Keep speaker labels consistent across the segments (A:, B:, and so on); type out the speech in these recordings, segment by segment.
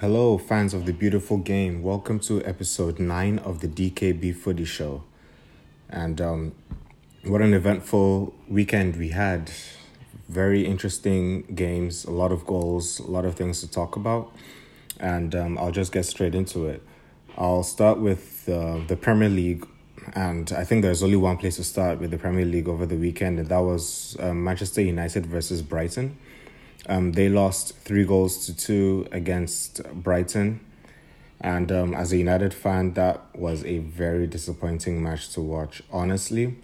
A: Hello, fans of the beautiful game. Welcome to episode 9 of the DKB Footy Show. And um, what an eventful weekend we had. Very interesting games, a lot of goals, a lot of things to talk about. And um, I'll just get straight into it. I'll start with uh, the Premier League. And I think there's only one place to start with the Premier League over the weekend, and that was um, Manchester United versus Brighton. Um, they lost three goals to two against Brighton. And um, as a United fan, that was a very disappointing match to watch. Honestly,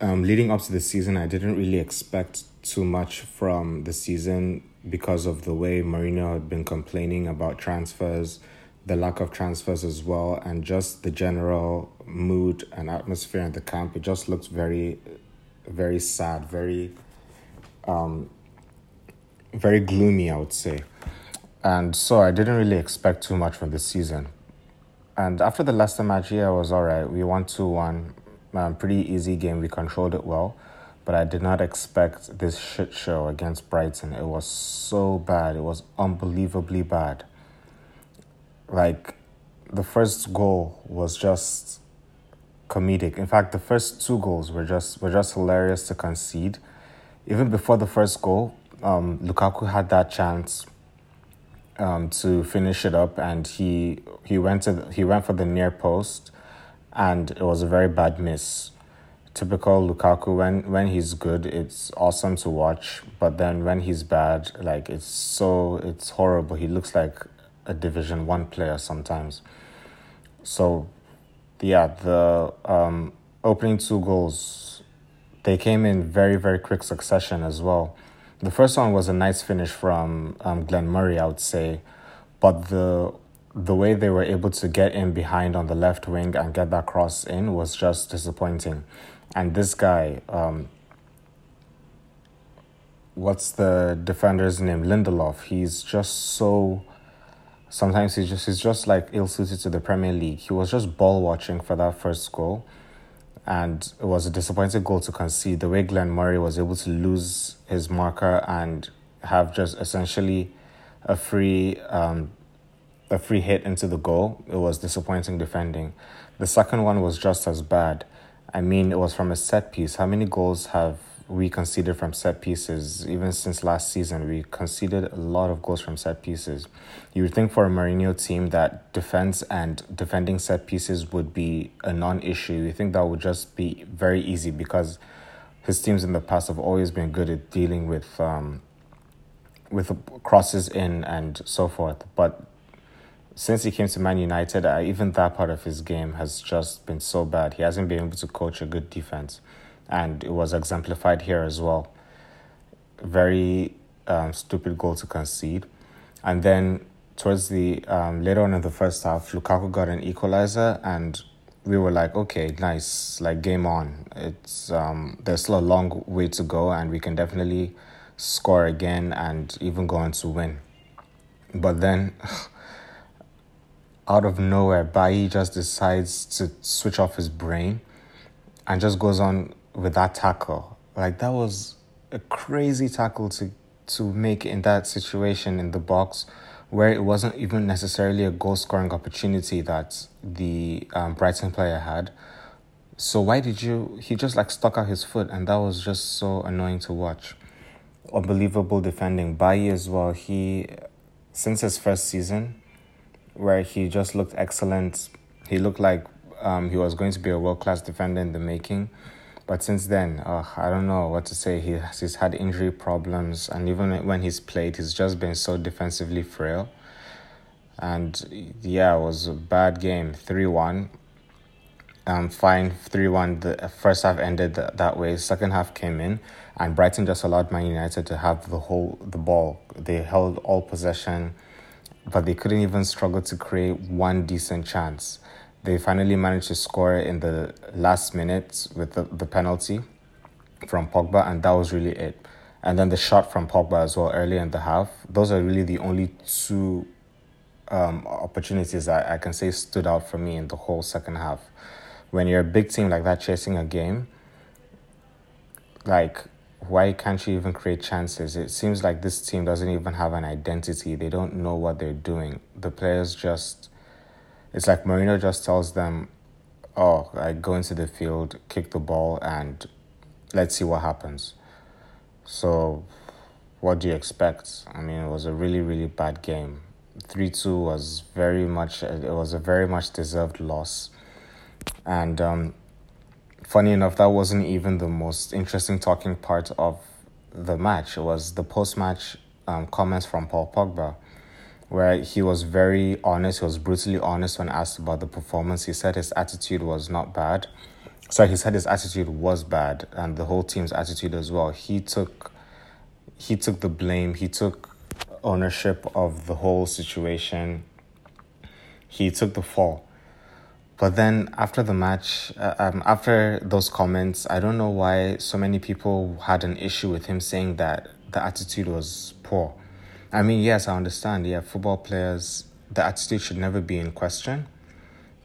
A: um, leading up to the season, I didn't really expect too much from the season because of the way Mourinho had been complaining about transfers, the lack of transfers as well, and just the general mood and atmosphere in the camp. It just looked very, very sad, very um, very gloomy, I would say. And so I didn't really expect too much from this season. And after the Leicester match, yeah, it was all right. We won 2 1. Um, pretty easy game. We controlled it well. But I did not expect this shit show against Brighton. It was so bad. It was unbelievably bad. Like, the first goal was just comedic. In fact, the first two goals were just were just hilarious to concede. Even before the first goal, um, Lukaku had that chance um, to finish it up, and he he went to the, he went for the near post, and it was a very bad miss. Typical Lukaku. When when he's good, it's awesome to watch, but then when he's bad, like it's so it's horrible. He looks like a Division One player sometimes. So, yeah, the um, opening two goals, they came in very very quick succession as well the first one was a nice finish from um, Glenn Murray, I would say, but the the way they were able to get in behind on the left wing and get that cross in was just disappointing. And this guy, um, what's the defender's name? Lindelof. He's just so. Sometimes he's just he's just like ill suited to the Premier League. He was just ball watching for that first goal and it was a disappointing goal to concede. The way Glenn Murray was able to lose his marker and have just essentially a free um, a free hit into the goal, it was disappointing defending. The second one was just as bad. I mean, it was from a set piece. How many goals have we conceded from set pieces. Even since last season, we conceded a lot of goals from set pieces. You would think for a Mourinho team that defense and defending set pieces would be a non issue. You think that would just be very easy because his teams in the past have always been good at dealing with um, with crosses in and so forth. But since he came to Man United, uh, even that part of his game has just been so bad. He hasn't been able to coach a good defense and it was exemplified here as well. Very um, stupid goal to concede. And then towards the um, later on in the first half, Lukaku got an equalizer, and we were like, okay, nice, like game on. It's um, there's still a long way to go, and we can definitely score again and even go on to win. But then, out of nowhere, Bailly just decides to switch off his brain and just goes on with that tackle. Like that was a crazy tackle to to make in that situation in the box where it wasn't even necessarily a goal scoring opportunity that the um, Brighton player had. So why did you? He just like stuck out his foot, and that was just so annoying to watch. Unbelievable defending. Bailly as well. He since his first season, where he just looked excellent. He looked like um, he was going to be a world class defender in the making. But since then, uh, I don't know what to say. He has, he's had injury problems, and even when he's played, he's just been so defensively frail. And yeah, it was a bad game, 3 1. Um, fine, 3 1. The first half ended that way. Second half came in, and Brighton just allowed Man United to have the whole the ball. They held all possession, but they couldn't even struggle to create one decent chance. They finally managed to score in the last minute with the, the penalty from Pogba, and that was really it. And then the shot from Pogba as well early in the half. Those are really the only two um, opportunities that I can say stood out for me in the whole second half. When you're a big team like that chasing a game, like why can't you even create chances? It seems like this team doesn't even have an identity. They don't know what they're doing. The players just, it's like Mourinho just tells them, oh, like go into the field, kick the ball, and let's see what happens. So, what do you expect? I mean, it was a really, really bad game. 3 2 was very much, it was a very much deserved loss. And um, funny enough, that wasn't even the most interesting talking part of the match. It was the post match um, comments from Paul Pogba, where he was very honest. He was brutally honest when asked about the performance. He said his attitude was not bad. So he said his attitude was bad, and the whole team's attitude as well. He took he took the blame. He took ownership of the whole situation. He took the fall but then after the match, uh, um, after those comments, I don't know why so many people had an issue with him saying that the attitude was poor. I mean, yes, I understand. Yeah, football players, the attitude should never be in question.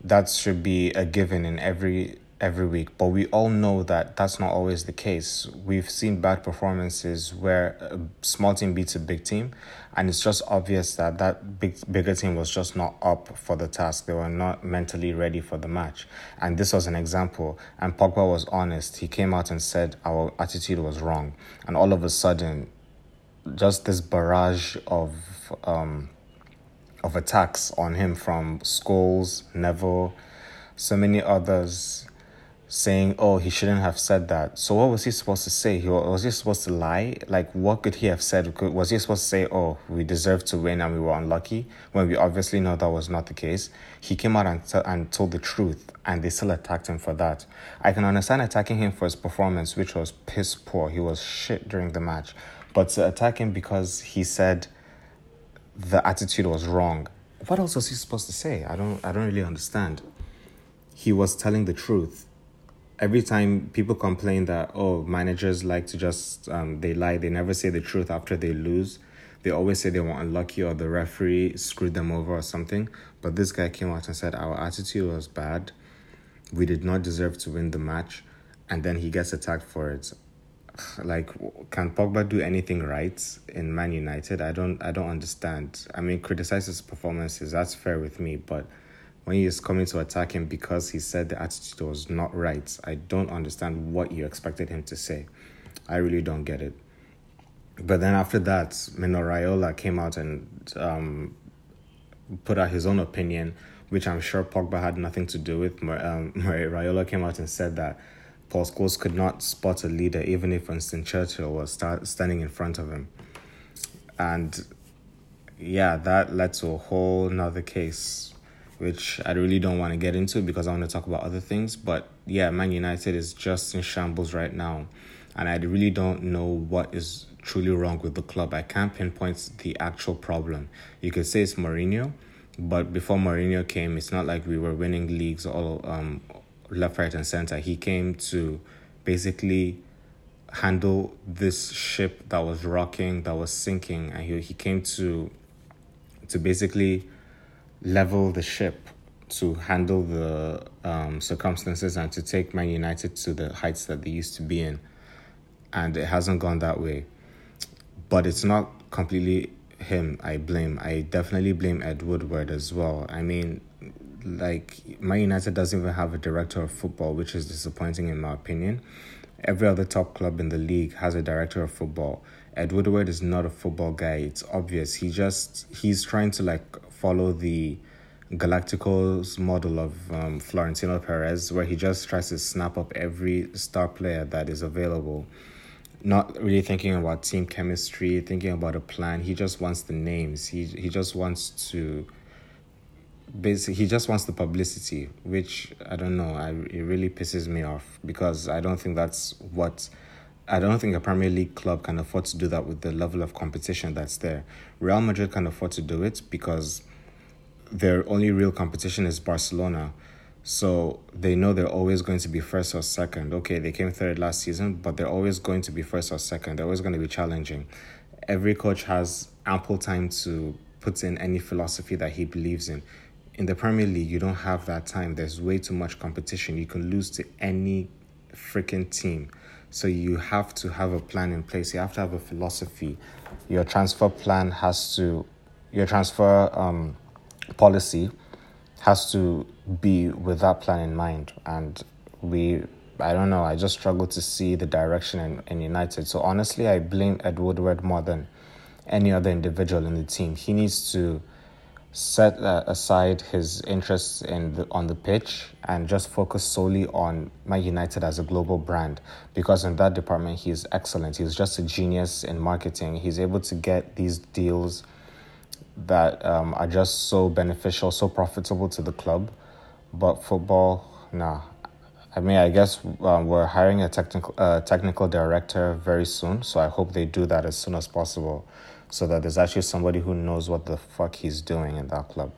A: That should be a given in every every week. But we all know that that's not always the case. We've seen bad performances where a small team beats a big team, and it's just obvious that that big bigger team was just not up for the task. They were not mentally ready for the match, and this was an example. And Pogba was honest. He came out and said our attitude was wrong, and all of a sudden, just this barrage of um, of attacks on him from Scholes, Neville, so many others saying, "Oh, he shouldn't have said that." So what was he supposed to say? He was he supposed to lie? Like, what could he have said? Was he supposed to say, "Oh, we deserved to win and we were unlucky," when we obviously know that was not the case? He came out and t- and told the truth, and they still attacked him for that. I can understand attacking him for his performance, which was piss poor. He was shit during the match, but to attack him because he said the attitude was wrong. What else was he supposed to say? I don't I don't really understand. He was telling the truth every time people complain that oh managers like to just um, they lie they never say the truth after they lose they always say they were unlucky or the referee screwed them over or something but this guy came out and said our attitude was bad we did not deserve to win the match and then he gets attacked for it like can Pogba do anything right in Man United I don't I don't understand I mean criticize his performances that's fair with me but when he is coming to attack him because he said the attitude was not right, I don't understand what you expected him to say. I really don't get it. But then after that, Mino came out and um, put out his own opinion, which I'm sure Pogba had nothing to do with. Um, Raiola came out and said that Paul Scholes could not spot a leader, even if Winston Churchill was start, standing in front of him. And yeah, that led to a whole nother case which I really don't want to get into because I want to talk about other things. But yeah, Man United is just in shambles right now. And I really don't know what is truly wrong with the club. I can't pinpoint the actual problem. You could say it's Mourinho, but before Mourinho came, it's not like we were winning leagues all um, left, right, and center. He came to basically handle this ship that was rocking, that was sinking, and he, he came to to basically level the ship to handle the um, circumstances and to take Man United to the heights that they used to be in. And it hasn't gone that way. But it's not completely him I blame. I definitely blame Ed Woodward as well. I mean, like, Man United doesn't even have a director of football, which is disappointing in my opinion. Every other top club in the league has a director of football. Ed Woodward is not a football guy. It's obvious. He just he's trying to like follow the Galacticos model of um, Florentino Perez, where he just tries to snap up every star player that is available, not really thinking about team chemistry, thinking about a plan. He just wants the names. He he just wants to. Basically, he just wants the publicity, which I don't know. I it really pisses me off because I don't think that's what. I don't think a Premier League club can afford to do that with the level of competition that's there. Real Madrid can afford to do it because their only real competition is Barcelona. So they know they're always going to be first or second. Okay, they came third last season, but they're always going to be first or second. They're always going to be challenging. Every coach has ample time to put in any philosophy that he believes in. In the Premier League, you don't have that time. There's way too much competition. You can lose to any freaking team. So you have to have a plan in place. You have to have a philosophy. Your transfer plan has to, your transfer um, policy has to be with that plan in mind. And we, I don't know, I just struggle to see the direction in, in United. So honestly, I blame Ed Woodward more than any other individual in the team. He needs to set uh, aside his interests in the, on the pitch and just focus solely on Man United as a global brand because in that department he's excellent. He's just a genius in marketing. He's able to get these deals that um, are just so beneficial, so profitable to the club. But football, nah. I mean, I guess um, we're hiring a technical uh, technical director very soon, so I hope they do that as soon as possible so that there's actually somebody who knows what the fuck he's doing in that club.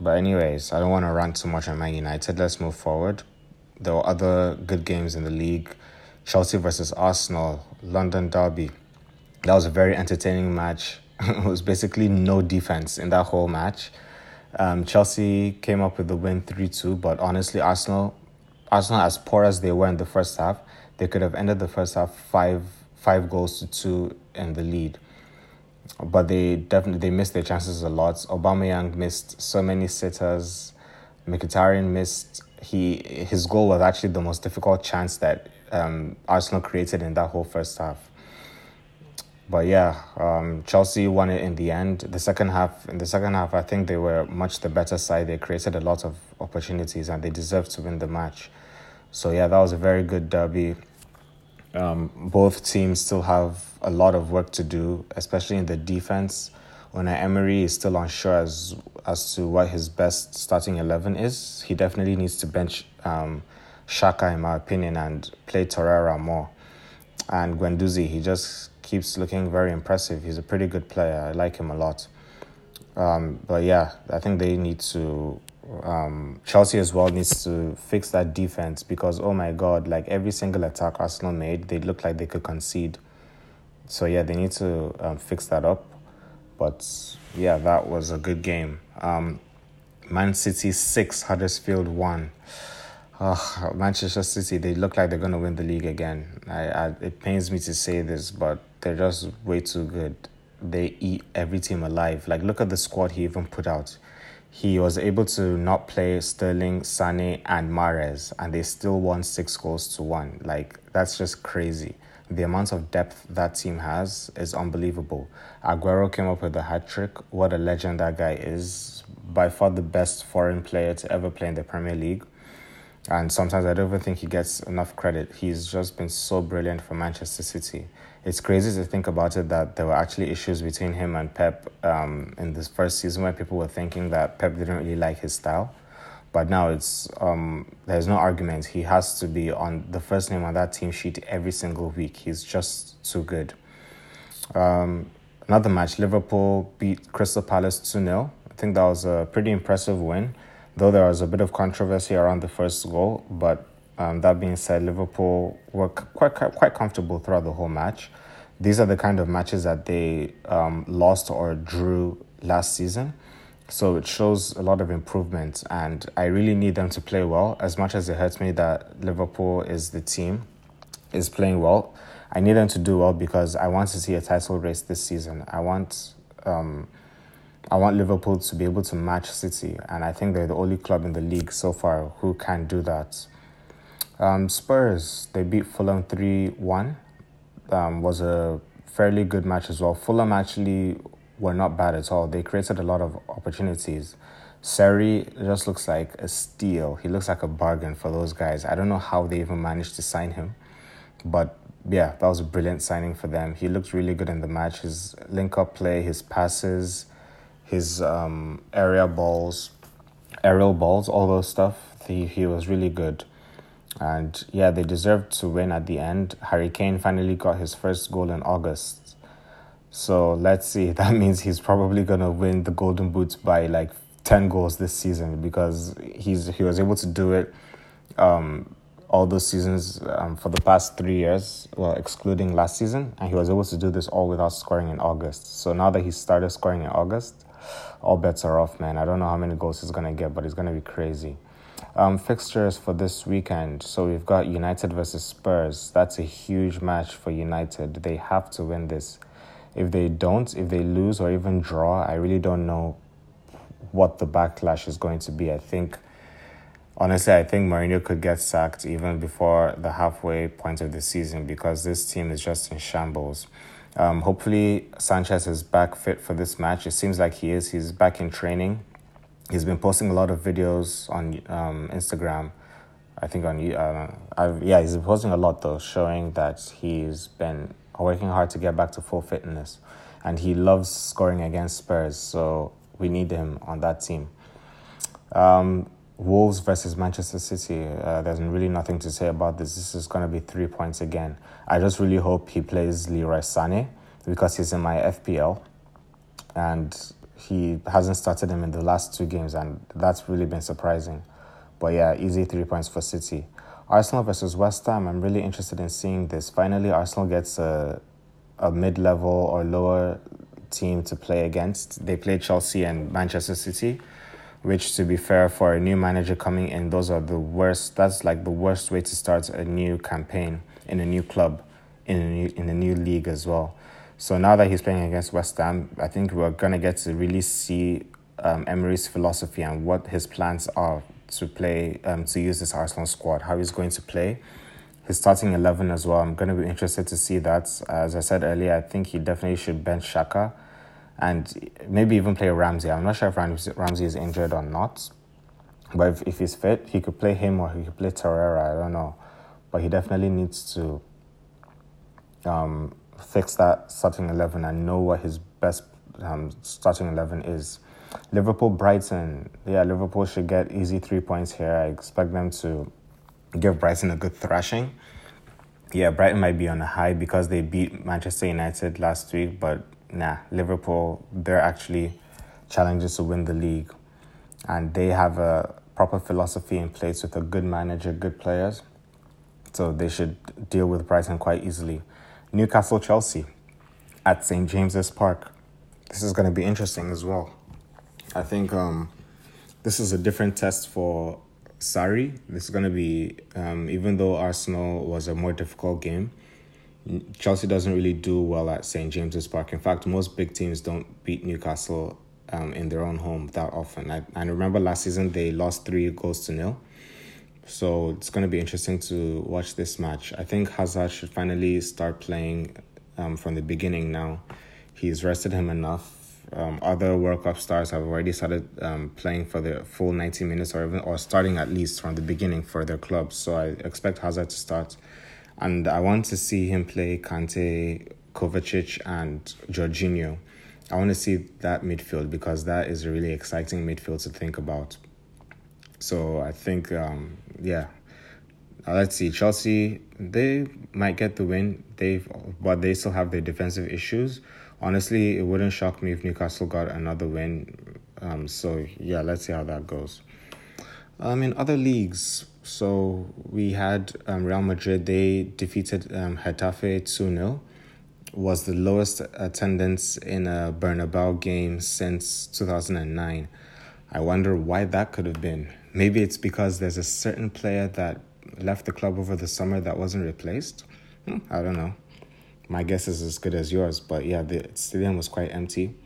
A: But anyways, I don't want to rant too much on Man United. Let's move forward. There were other good games in the league. Chelsea versus Arsenal, London Derby. That was a very entertaining match. it was basically no defense in that whole match. Um, Chelsea came up with the win 3 2, but honestly, Arsenal, Arsenal, as poor as they were in the first half, they could have ended the first half five, five goals to two in the lead but they definitely they missed their chances a lot. Aubameyang missed so many sitters. Mkhitaryan missed. He his goal was actually the most difficult chance that um, Arsenal created in that whole first half. But yeah, um, Chelsea won it in the end. The second half, in the second half, I think they were much the better side. They created a lot of opportunities and they deserved to win the match. So yeah, that was a very good derby. Um, both teams still have a lot of work to do, especially in the defense. Unai Emery is still unsure as as to what his best starting eleven is. He definitely needs to bench um, Xhaka, in my opinion, and play Torreira more. And Guendouzi, he just keeps looking very impressive. He's a pretty good player. I like him a lot. Um, but yeah, I think they need to um, Chelsea as well needs to fix that defense because oh my god, like every single attack Arsenal made, they looked like they could concede. So yeah, they need to um, fix that up. But yeah, that was a good game. Um, Man City six, Huddersfield one. Oh, Manchester City, they look like they're gonna win the league again. I, I it pains me to say this, but they're just way too good. They eat every team alive. Like look at the squad he even put out he was able to not play Sterling, Sane, and Mahrez, and they still won six goals to one. Like, that's just crazy. The amount of depth that team has is unbelievable. Aguero came up with a hat trick. What a legend that guy is. By far the best foreign player to ever play in the Premier League. And sometimes I don't even think he gets enough credit. He's just been so brilliant for Manchester City it's crazy to think about it that there were actually issues between him and Pep um, in this first season where people were thinking that Pep didn't really like his style. But now it's um, there's no argument. He has to be on the first name on that team sheet every single week. He's just too good. Um, another match, Liverpool beat Crystal Palace 2 0. I think that was a pretty impressive win, though there was a bit of controversy around the first goal. But um, that being said, Liverpool were quite, quite comfortable throughout the whole match. These are the kind of matches that they um, lost or drew last season. So it shows a lot of improvement, and I really need them to play well. As much as it hurts me that Liverpool is the team, is playing well, I need them to do well because I want to see a title race this season. I want, um, I want Liverpool to be able to match City, and I think they're the only club in the league so far who can do that. Um, Spurs, they beat Fulham 3 1. Um, was a fairly good match as well. Fulham actually were not bad at all. They created a lot of opportunities. Seri just looks like a steal. He looks like a bargain for those guys. I don't know how they even managed to sign him. But yeah, that was a brilliant signing for them. He looked really good in the match. His link up play, his passes, his um, area balls, aerial balls, all those stuff. He, he was really good. And yeah, they deserved to win at the end. Harry Kane finally got his first goal in August. So let's see. That means he's probably going to win the Golden Boots by like 10 goals this season because he's he was able to do it um, all those seasons um, for the past three years, well, excluding last season. And he was able to do this all without scoring in August. So now that he started scoring in August, all bets are off, man. I don't know how many goals he's going to get, but it's going to be crazy. Um, fixtures for this weekend. So we've got United versus Spurs. That's a huge match for United. They have to win this. If they don't, if they lose or even draw, I really don't know what the backlash is going to be. I think, honestly, I think Mourinho could get sacked even before the halfway point of the season because this team is just in shambles. Um, hopefully, Sanchez is back fit for this match. It seems like he is. He's back in training. He's been posting a lot of videos on um, Instagram. I think on uh, I've, yeah, he's posting a lot though, showing that he's been working hard to get back to full fitness, and he loves scoring against Spurs. So we need him on that team. Um, Wolves versus Manchester City. Uh, there's really nothing to say about this. This is going to be three points again. I just really hope he plays Leroy Sané because he's in my FPL and he hasn't started him in the last two games, and that's really been surprising. But yeah, easy three points for City. Arsenal versus West Ham. I'm really interested in seeing this. Finally, Arsenal gets a, a mid level or lower team to play against. They played Chelsea and Manchester City which to be fair for a new manager coming in those are the worst that's like the worst way to start a new campaign in a new club in a new in a new league as well so now that he's playing against West Ham I think we're going to get to really see um, Emery's philosophy and what his plans are to play um, to use this Arsenal squad how he's going to play his starting 11 as well I'm going to be interested to see that as I said earlier I think he definitely should bench Xhaka and maybe even play Ramsey. I'm not sure if Ramsey is injured or not, but if, if he's fit, he could play him or he could play Torreira. I don't know, but he definitely needs to um, fix that starting eleven and know what his best um, starting eleven is. Liverpool, Brighton. Yeah, Liverpool should get easy three points here. I expect them to give Brighton a good thrashing. Yeah, Brighton might be on a high because they beat Manchester United last week, but nah, Liverpool, they're actually challengers to win the league. And they have a proper philosophy in place with a good manager, good players. So they should deal with Brighton quite easily. Newcastle Chelsea at St. James's Park. This is going to be interesting as well. I think um, this is a different test for Sarri. This is going to be, um, even though Arsenal was a more difficult game, Chelsea doesn't really do well at St James's Park. In fact, most big teams don't beat Newcastle um, in their own home that often. I, I remember last season they lost three goals to nil. So it's going to be interesting to watch this match. I think Hazard should finally start playing um, from the beginning now. He's rested him enough. Um, other World Cup stars have already started um, playing for the full 90 minutes or even or starting at least from the beginning for their clubs. So I expect Hazard to start and I want to see him play Kante, Kovacic, and Jorginho. I want to see that midfield because that is a really exciting midfield to think about. So I think, um, yeah. Let's see, Chelsea. They might get the win. They, but they still have their defensive issues. Honestly, it wouldn't shock me if Newcastle got another win. Um, so yeah, let's see how that goes. Um, in other leagues, so we had um, Real Madrid, they defeated um, Getafe 2 0. Was the lowest attendance in a Bernabeu game since 2009. I wonder why that could have been. Maybe it's because there's a certain player that left the club over the summer that wasn't replaced. Hmm, I don't know. My guess is as good as yours, but yeah, the stadium was quite empty.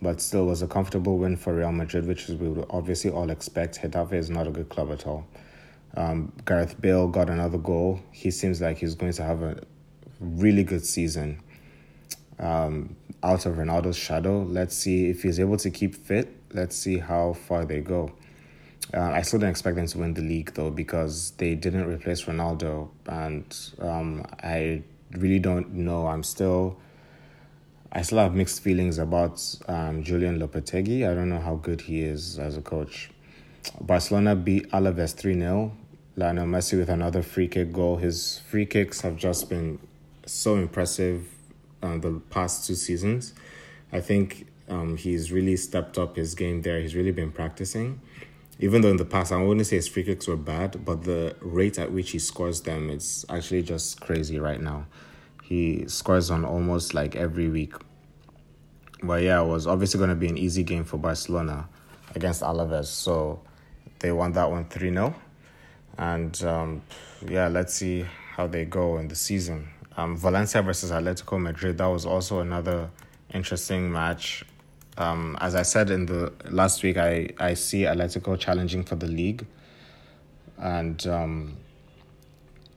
A: But still, was a comfortable win for Real Madrid, which we would obviously all expect. Getafe is not a good club at all. Um, Gareth Bale got another goal. He seems like he's going to have a really good season. Um, out of Ronaldo's shadow, let's see if he's able to keep fit. Let's see how far they go. Uh, I still don't expect them to win the league though because they didn't replace Ronaldo, and um, I really don't know. I'm still, I still have mixed feelings about um, Julian Lopetegui. I don't know how good he is as a coach. Barcelona beat Alaves 3 0. Lionel Messi with another free kick goal. His free kicks have just been so impressive uh, the past two seasons. I think um, he's really stepped up his game there. He's really been practicing. Even though in the past, I wouldn't say his free kicks were bad, but the rate at which he scores them, it's actually just crazy right now. He scores on almost like every week. But yeah, it was obviously going to be an easy game for Barcelona against Alaves. So they won that one 3 0. And um, yeah, let's see how they go in the season. Um, Valencia versus Atletico Madrid, that was also another interesting match. Um, as I said in the last week, I, I see Atletico challenging for the league. And um,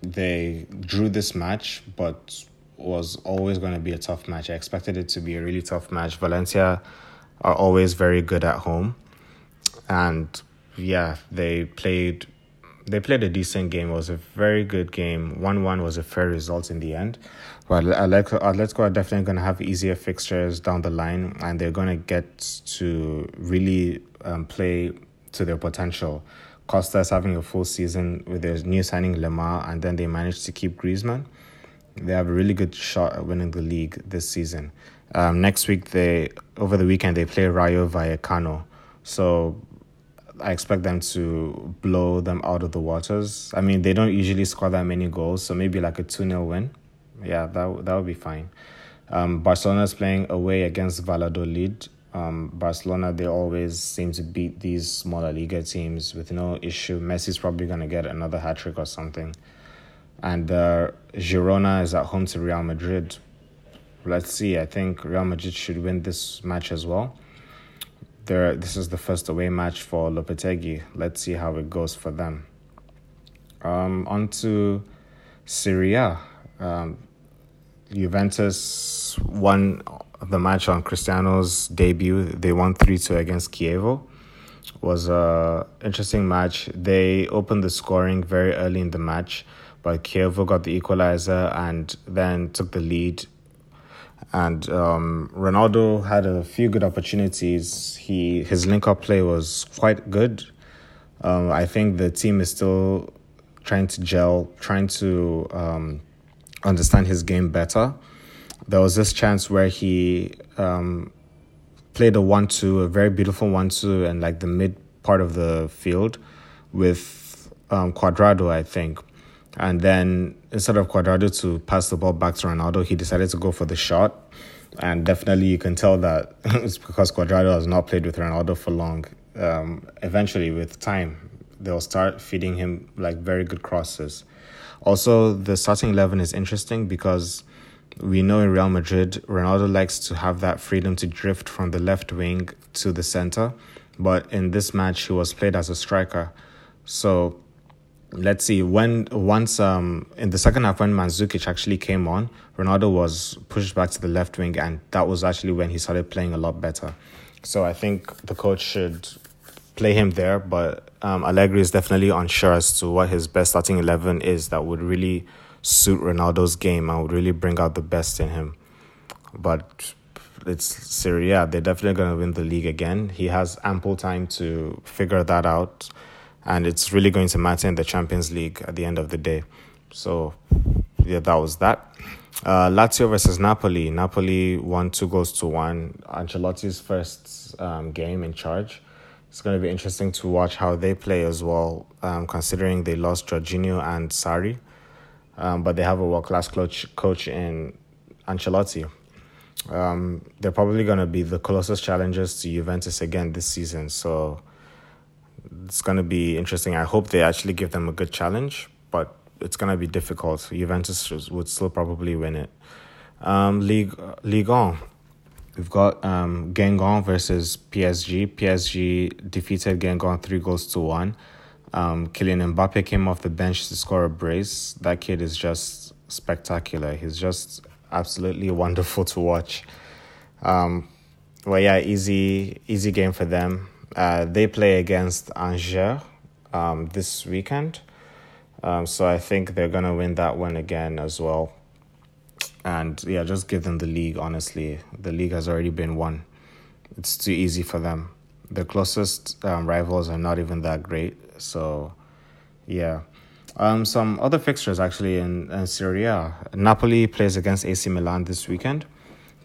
A: they drew this match, but was always going to be a tough match. I expected it to be a really tough match. Valencia are always very good at home. And yeah, they played they played a decent game. It was a very good game. 1 1 was a fair result in the end. But Atletico, Atletico are definitely going to have easier fixtures down the line, and they're going to get to really um, play to their potential. Costa's having a full season with their new signing Lemar, and then they managed to keep Griezmann. They have a really good shot at winning the league this season. Um, next week, they over the weekend they play Rayo Vallecano, so I expect them to blow them out of the waters. I mean, they don't usually score that many goals, so maybe like a 2 0 win. Yeah, that, that would be fine. Um, Barcelona is playing away against Valladolid. Um, Barcelona, they always seem to beat these smaller Liga teams with no issue. Messi's probably going to get another hat trick or something. And uh, Girona is at home to Real Madrid. Let's see. I think Real Madrid should win this match as well there this is the first away match for Lopetegui. Let's see how it goes for them. Um, on to Serie A. Um, Juventus won the match on Cristiano's debut. They won 3 2 against Chievo. was a interesting match. They opened the scoring very early in the match, but Chievo got the equalizer and then took the lead and um, Ronaldo had a few good opportunities. He his link up play was quite good. Um, I think the team is still trying to gel, trying to um, understand his game better. There was this chance where he um, played a one-two, a very beautiful one-two, and like the mid part of the field with um, Cuadrado, I think. And then instead of Cuadrado to pass the ball back to Ronaldo, he decided to go for the shot. And definitely you can tell that it's because Cuadrado has not played with Ronaldo for long. Um, eventually, with time, they'll start feeding him like very good crosses. Also, the starting 11 is interesting because we know in Real Madrid, Ronaldo likes to have that freedom to drift from the left wing to the center. But in this match, he was played as a striker. So let's see when once um in the second half when Mandzukic actually came on, Ronaldo was pushed back to the left wing, and that was actually when he started playing a lot better. So I think the coach should play him there, but um, Allegri is definitely unsure as to what his best starting eleven is that would really suit Ronaldo's game and would really bring out the best in him. But it's Serie A; yeah, they're definitely going to win the league again. He has ample time to figure that out and it's really going to matter in the Champions League at the end of the day. So, yeah, that was that. Uh, Lazio versus Napoli. Napoli won two goals to one. Ancelotti's first um, game in charge. It's going to be interesting to watch how they play as well, um, considering they lost Jorginho and Sarri. Um, but they have a world class coach, coach in Ancelotti. Um, they're probably going to be the closest challengers to Juventus again this season. So, it's going to be interesting. I hope they actually give them a good challenge, but it's going to be difficult. Juventus would still probably win it. Um, League Ligue 1. We've got um, Guingamp versus PSG. PSG defeated Guingamp three goals to one. Um, Kylian Mbappe came off the bench to score a brace. That kid is just spectacular. He's just absolutely wonderful to watch. Um, well, yeah, easy, easy game for them. Uh, they play against Angers um, this weekend. Um, so I think they're going to win that one again as well. And yeah, just give them the league, honestly. The league has already been won. It's too easy for them. The closest um, rivals are not even that great. So yeah. Um, some other fixtures actually in, in Serie A. Napoli plays against AC Milan this weekend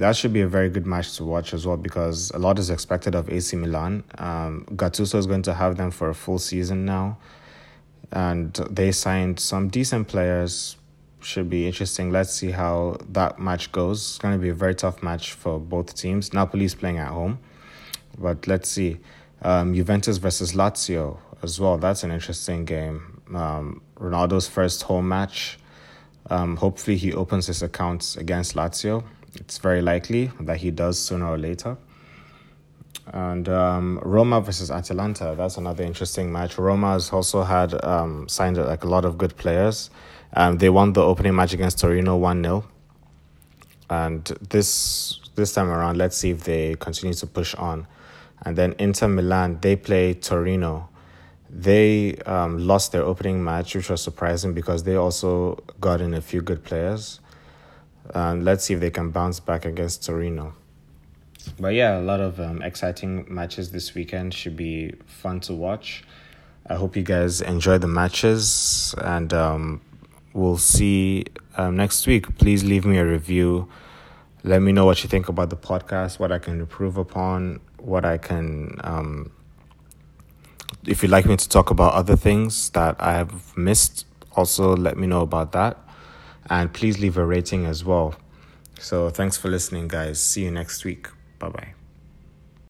A: that should be a very good match to watch as well because a lot is expected of AC Milan. Um, Gattuso is going to have them for a full season now, and they signed some decent players. Should be interesting. Let's see how that match goes. It's going to be a very tough match for both teams. Napoli is playing at home, but let's see. Um, Juventus versus Lazio. as well. That's an interesting game. Um, Ronaldo's first home match. Um, hopefully, he opens his accounts against Lazio. It's very likely that he does sooner or later. And um, Roma versus Atalanta, that's another interesting match. Roma has also had um, signed like a lot of good players. Um, they won the opening match against Torino 1 0. And this this time around, let's see if they continue to push on. And then Inter Milan, they play Torino. They um, lost their opening match, which was surprising because they also got in a few good players. And let's see if they can bounce back against Torino. But yeah, a lot of um, exciting matches this weekend. Should be fun to watch. I hope you guys enjoy the matches and um, we'll see um, next week. Please leave me a review. Let me know what you think about the podcast, what I can improve upon, what I can. Um, if you'd like me to talk about other things that I have missed, also let me know about that. And please leave a rating as well. So thanks for listening, guys. See you next week. Bye bye.